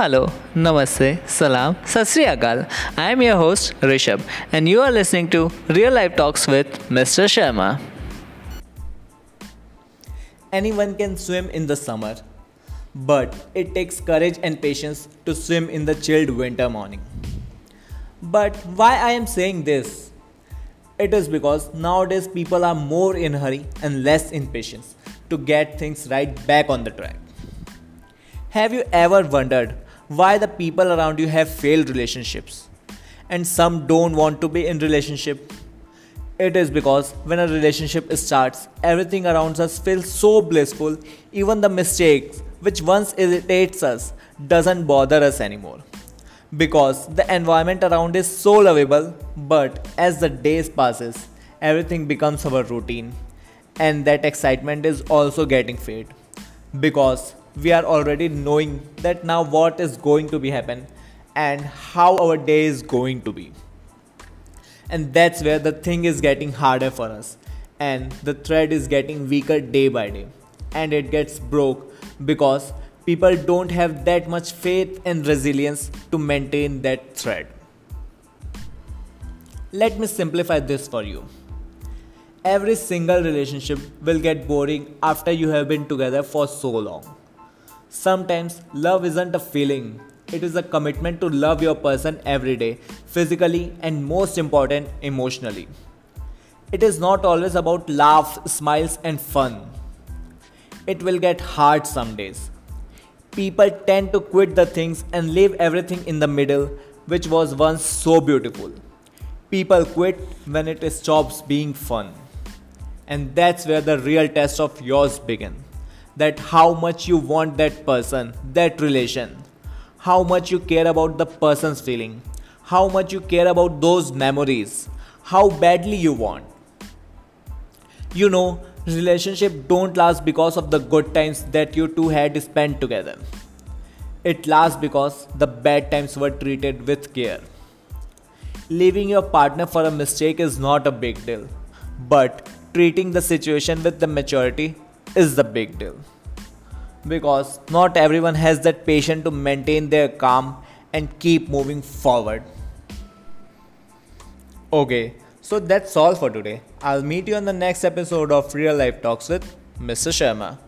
Hello, Namaste, Salam, Sat Sri Akal. I am your host Rishabh, and you are listening to Real Life Talks with Mr. Sharma. Anyone can swim in the summer, but it takes courage and patience to swim in the chilled winter morning. But why I am saying this? It is because nowadays people are more in hurry and less in patience to get things right back on the track. Have you ever wondered why the people around you have failed relationships and some don't want to be in relationship? It is because when a relationship starts, everything around us feels so blissful, even the mistakes which once irritates us doesn't bother us anymore. Because the environment around is so lovable, but as the days passes, everything becomes our routine and that excitement is also getting fade because we are already knowing that now what is going to be happen and how our day is going to be. And that's where the thing is getting harder for us. And the thread is getting weaker day by day. And it gets broke because people don't have that much faith and resilience to maintain that thread. Let me simplify this for you. Every single relationship will get boring after you have been together for so long Sometimes love isn't a feeling, it is a commitment to love your person every day, physically and most important, emotionally. It is not always about laughs, smiles, and fun. It will get hard some days. People tend to quit the things and leave everything in the middle, which was once so beautiful. People quit when it stops being fun. And that's where the real test of yours begins that how much you want that person, that relation, how much you care about the person's feeling, how much you care about those memories, how badly you want. You know, relationship don't last because of the good times that you two had spent together. It lasts because the bad times were treated with care. Leaving your partner for a mistake is not a big deal, but treating the situation with the maturity is the big deal. Because not everyone has that patience to maintain their calm and keep moving forward. Okay, so that's all for today. I'll meet you on the next episode of Real Life Talks with Mr. Sharma.